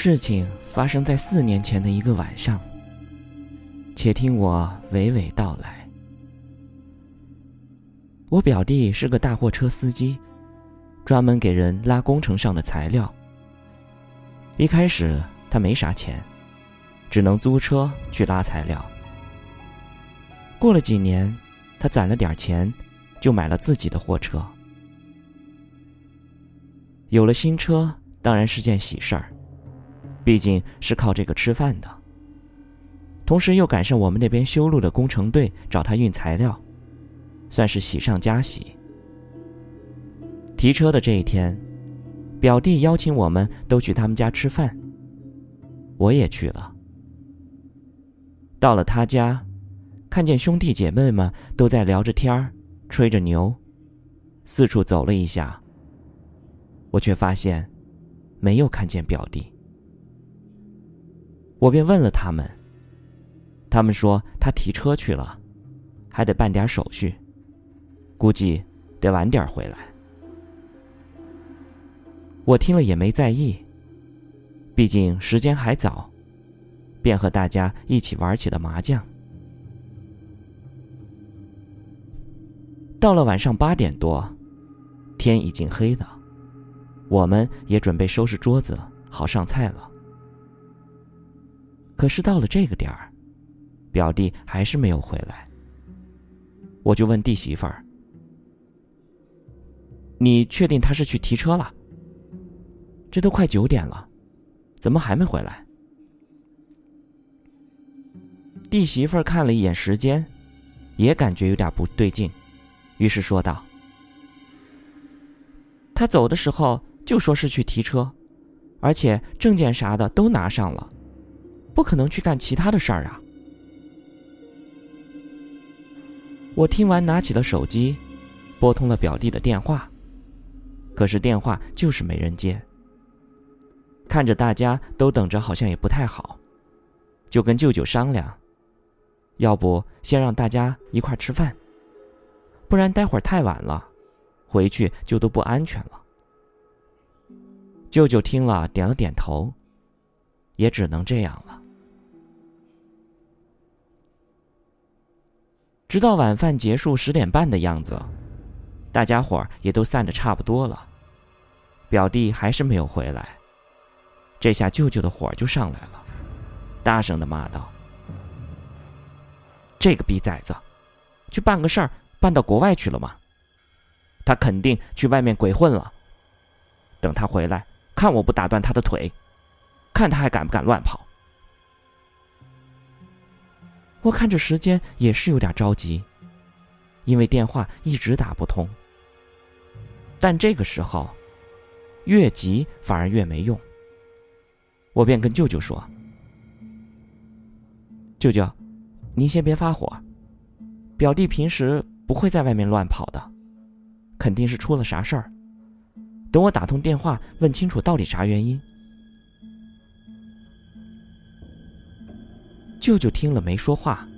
事情发生在四年前的一个晚上，且听我娓娓道来。我表弟是个大货车司机，专门给人拉工程上的材料。一开始他没啥钱，只能租车去拉材料。过了几年，他攒了点钱，就买了自己的货车。有了新车，当然是件喜事儿。毕竟是靠这个吃饭的，同时又赶上我们那边修路的工程队找他运材料，算是喜上加喜。提车的这一天，表弟邀请我们都去他们家吃饭，我也去了。到了他家，看见兄弟姐妹们都在聊着天儿，吹着牛，四处走了一下，我却发现没有看见表弟。我便问了他们，他们说他提车去了，还得办点手续，估计得晚点回来。我听了也没在意，毕竟时间还早，便和大家一起玩起了麻将。到了晚上八点多，天已经黑了，我们也准备收拾桌子，好上菜了。可是到了这个点儿，表弟还是没有回来。我就问弟媳妇儿：“你确定他是去提车了？这都快九点了，怎么还没回来？”弟媳妇儿看了一眼时间，也感觉有点不对劲，于是说道：“他走的时候就说是去提车，而且证件啥的都拿上了。”不可能去干其他的事儿啊！我听完，拿起了手机，拨通了表弟的电话。可是电话就是没人接。看着大家都等着，好像也不太好，就跟舅舅商量，要不先让大家一块吃饭，不然待会儿太晚了，回去就都不安全了。舅舅听了，点了点头，也只能这样了。直到晚饭结束十点半的样子，大家伙儿也都散的差不多了，表弟还是没有回来。这下舅舅的火就上来了，大声的骂道：“这个逼崽子，去办个事儿办到国外去了吗？他肯定去外面鬼混了。等他回来，看我不打断他的腿，看他还敢不敢乱跑。”我看着时间也是有点着急，因为电话一直打不通。但这个时候，越急反而越没用。我便跟舅舅说：“舅舅，您先别发火，表弟平时不会在外面乱跑的，肯定是出了啥事儿。等我打通电话问清楚到底啥原因。”舅舅听了没说话，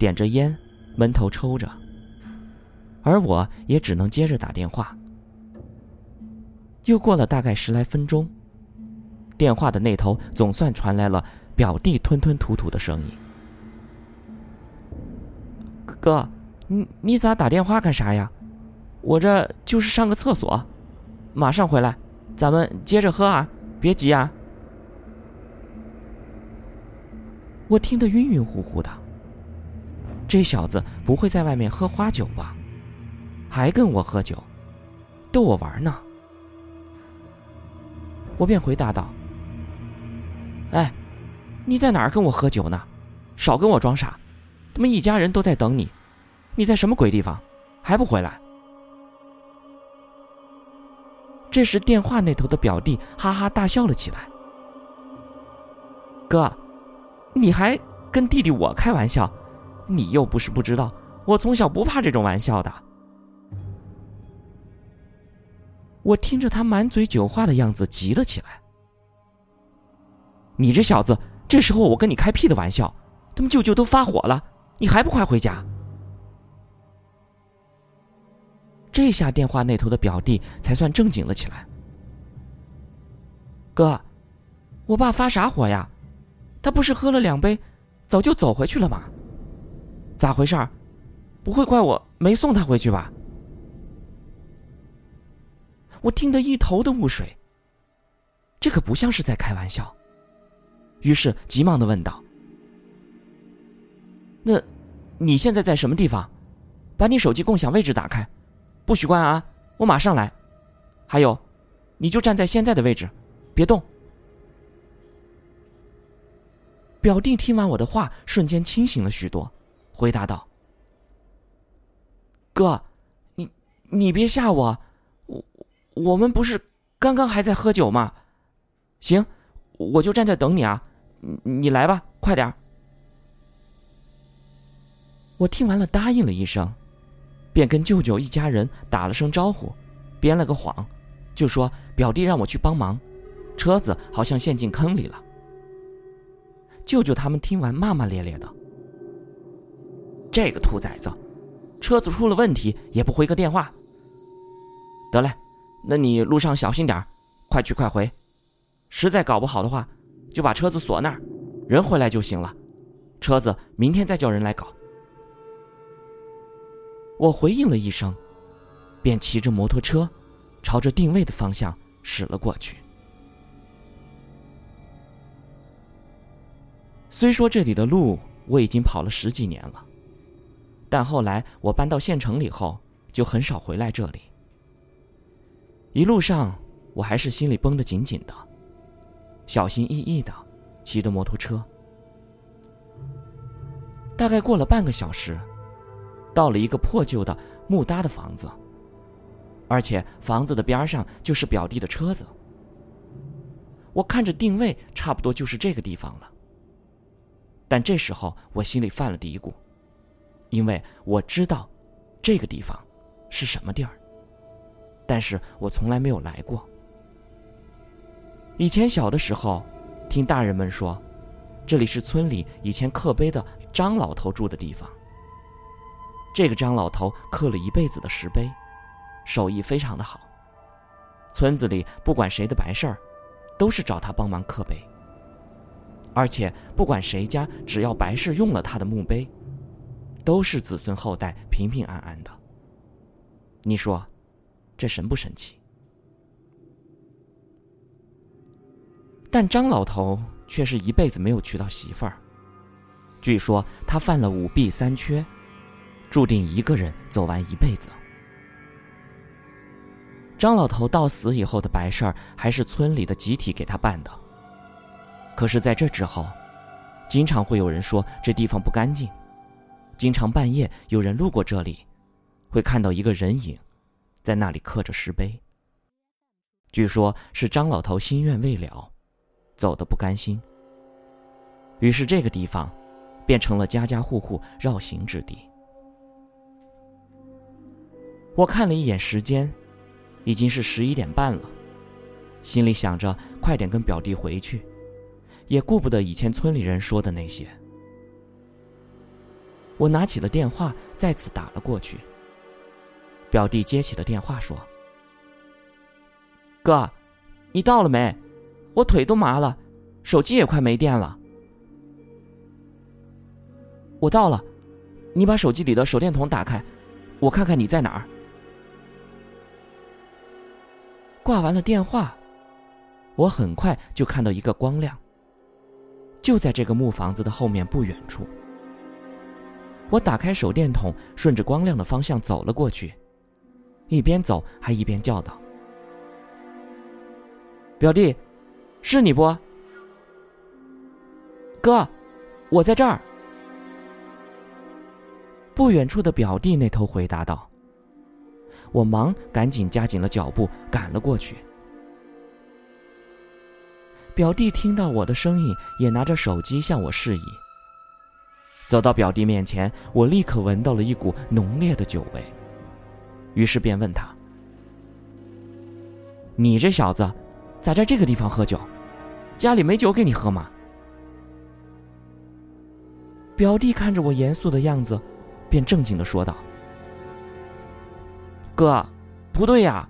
点着烟，闷头抽着。而我也只能接着打电话。又过了大概十来分钟，电话的那头总算传来了表弟吞吞吐吐的声音：“哥，你你咋打电话干啥呀？我这就是上个厕所，马上回来，咱们接着喝啊，别急啊。”我听得晕晕乎乎的，这小子不会在外面喝花酒吧？还跟我喝酒，逗我玩呢？我便回答道：“哎，你在哪儿跟我喝酒呢？少跟我装傻！他们一家人都在等你，你在什么鬼地方？还不回来？”这时，电话那头的表弟哈哈大笑了起来：“哥。”你还跟弟弟我开玩笑，你又不是不知道，我从小不怕这种玩笑的。我听着他满嘴酒话的样子，急了起来。你这小子，这时候我跟你开屁的玩笑，他们舅舅都发火了，你还不快回家？这下电话那头的表弟才算正经了起来。哥，我爸发啥火呀？他不是喝了两杯，早就走回去了吗？咋回事儿？不会怪我没送他回去吧？我听得一头的雾水。这可不像是在开玩笑。于是急忙的问道：“那，你现在在什么地方？把你手机共享位置打开，不许关啊！我马上来。还有，你就站在现在的位置，别动。”表弟听完我的话，瞬间清醒了许多，回答道：“哥，你你别吓我，我我们不是刚刚还在喝酒吗？行，我就站在等你啊，你来吧，快点我听完了，答应了一声，便跟舅舅一家人打了声招呼，编了个谎，就说表弟让我去帮忙，车子好像陷进坑里了。舅舅他们听完骂骂咧咧的：“这个兔崽子，车子出了问题也不回个电话。得嘞，那你路上小心点快去快回。实在搞不好的话，就把车子锁那儿，人回来就行了。车子明天再叫人来搞。”我回应了一声，便骑着摩托车，朝着定位的方向驶了过去。虽说这里的路我已经跑了十几年了，但后来我搬到县城里后，就很少回来这里。一路上我还是心里绷得紧紧的，小心翼翼的骑着摩托车。大概过了半个小时，到了一个破旧的木搭的房子，而且房子的边上就是表弟的车子。我看着定位，差不多就是这个地方了。但这时候我心里犯了嘀咕，因为我知道这个地方是什么地儿，但是我从来没有来过。以前小的时候，听大人们说，这里是村里以前刻碑的张老头住的地方。这个张老头刻了一辈子的石碑，手艺非常的好。村子里不管谁的白事儿，都是找他帮忙刻碑。而且不管谁家，只要白事用了他的墓碑，都是子孙后代平平安安的。你说，这神不神奇？但张老头却是一辈子没有娶到媳妇儿。据说他犯了五弊三缺，注定一个人走完一辈子。张老头到死以后的白事儿，还是村里的集体给他办的。可是，在这之后，经常会有人说这地方不干净，经常半夜有人路过这里，会看到一个人影，在那里刻着石碑。据说，是张老头心愿未了，走的不甘心。于是，这个地方变成了家家户户绕行之地。我看了一眼时间，已经是十一点半了，心里想着快点跟表弟回去。也顾不得以前村里人说的那些。我拿起了电话，再次打了过去。表弟接起了电话，说：“哥，你到了没？我腿都麻了，手机也快没电了。”我到了，你把手机里的手电筒打开，我看看你在哪儿。挂完了电话，我很快就看到一个光亮。就在这个木房子的后面不远处，我打开手电筒，顺着光亮的方向走了过去，一边走还一边叫道：“表弟，是你不？哥，我在这儿。”不远处的表弟那头回答道：“我忙赶紧加紧了脚步赶了过去。”表弟听到我的声音，也拿着手机向我示意。走到表弟面前，我立刻闻到了一股浓烈的酒味，于是便问他：“你这小子，咋在这个地方喝酒？家里没酒给你喝吗？”表弟看着我严肃的样子，便正经的说道：“哥，不对呀，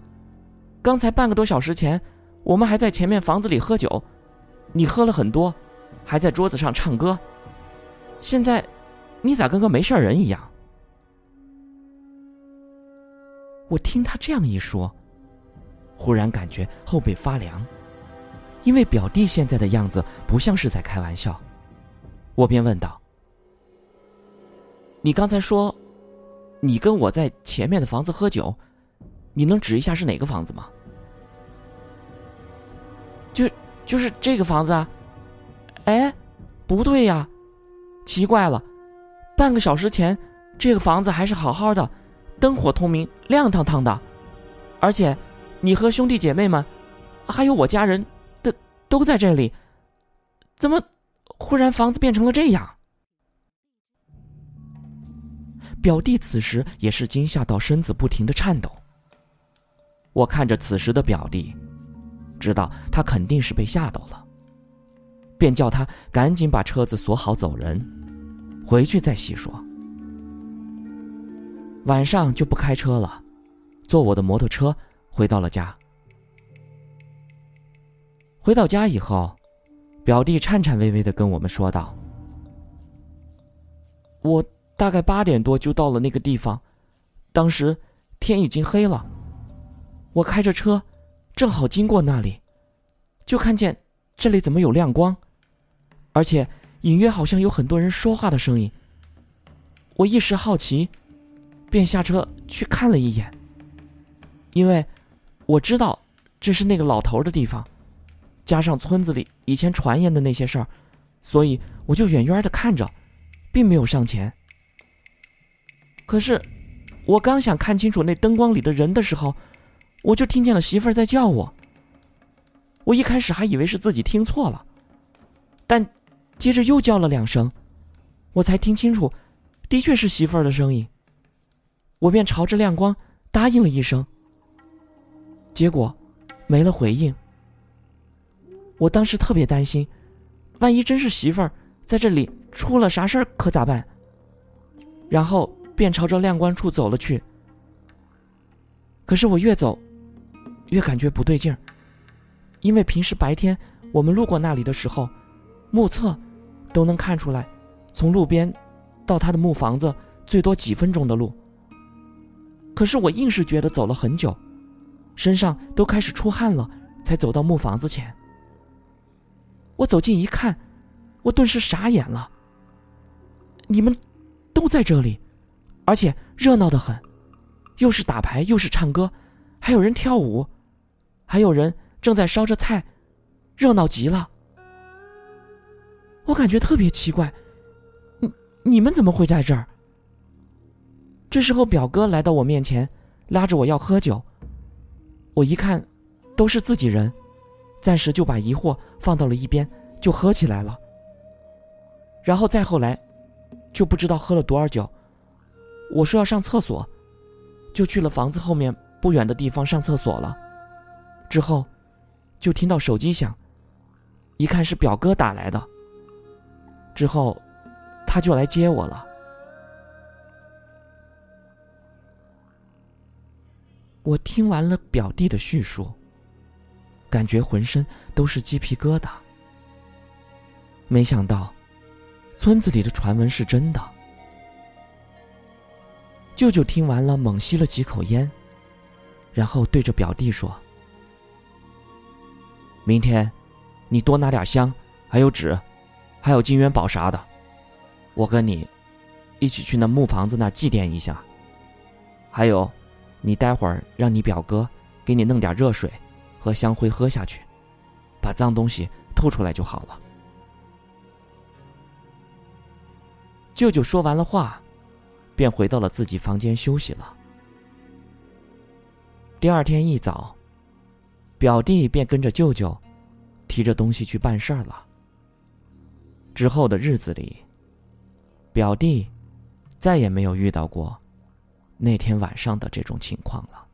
刚才半个多小时前，我们还在前面房子里喝酒。”你喝了很多，还在桌子上唱歌。现在，你咋跟个没事人一样？我听他这样一说，忽然感觉后背发凉，因为表弟现在的样子不像是在开玩笑。我便问道：“你刚才说，你跟我在前面的房子喝酒，你能指一下是哪个房子吗？”就是这个房子啊？哎，不对呀，奇怪了，半个小时前这个房子还是好好的。灯火通明，亮堂堂的，而且，你和兄弟姐妹们，还有我家人，都都在这里。怎么，忽然房子变成了这样？表弟此时也是惊吓到身子不停的颤抖。我看着此时的表弟，知道他肯定是被吓到了，便叫他赶紧把车子锁好走人，回去再细说。晚上就不开车了，坐我的摩托车回到了家。回到家以后，表弟颤颤巍巍的跟我们说道：“我大概八点多就到了那个地方，当时天已经黑了。我开着车，正好经过那里，就看见这里怎么有亮光，而且隐约好像有很多人说话的声音。我一时好奇。”便下车去看了一眼，因为我知道这是那个老头的地方，加上村子里以前传言的那些事儿，所以我就远远的看着，并没有上前。可是我刚想看清楚那灯光里的人的时候，我就听见了媳妇儿在叫我。我一开始还以为是自己听错了，但接着又叫了两声，我才听清楚，的确是媳妇儿的声音。我便朝着亮光答应了一声，结果没了回应。我当时特别担心，万一真是媳妇儿在这里出了啥事儿，可咋办？然后便朝着亮光处走了去。可是我越走，越感觉不对劲儿，因为平时白天我们路过那里的时候，目测都能看出来，从路边到他的木房子最多几分钟的路。可是我硬是觉得走了很久，身上都开始出汗了，才走到木房子前。我走近一看，我顿时傻眼了。你们都在这里，而且热闹的很，又是打牌又是唱歌，还有人跳舞，还有人正在烧着菜，热闹极了。我感觉特别奇怪，你你们怎么会在这儿？这时候，表哥来到我面前，拉着我要喝酒。我一看，都是自己人，暂时就把疑惑放到了一边，就喝起来了。然后再后来，就不知道喝了多少酒。我说要上厕所，就去了房子后面不远的地方上厕所了。之后，就听到手机响，一看是表哥打来的。之后，他就来接我了。我听完了表弟的叙述，感觉浑身都是鸡皮疙瘩。没想到，村子里的传闻是真的。舅舅听完了，猛吸了几口烟，然后对着表弟说：“明天，你多拿点香，还有纸，还有金元宝啥的，我跟你一起去那木房子那祭奠一下。还有。”你待会儿让你表哥给你弄点热水和香灰喝下去，把脏东西吐出来就好了。舅舅说完了话，便回到了自己房间休息了。第二天一早，表弟便跟着舅舅提着东西去办事儿了。之后的日子里，表弟再也没有遇到过。那天晚上的这种情况了。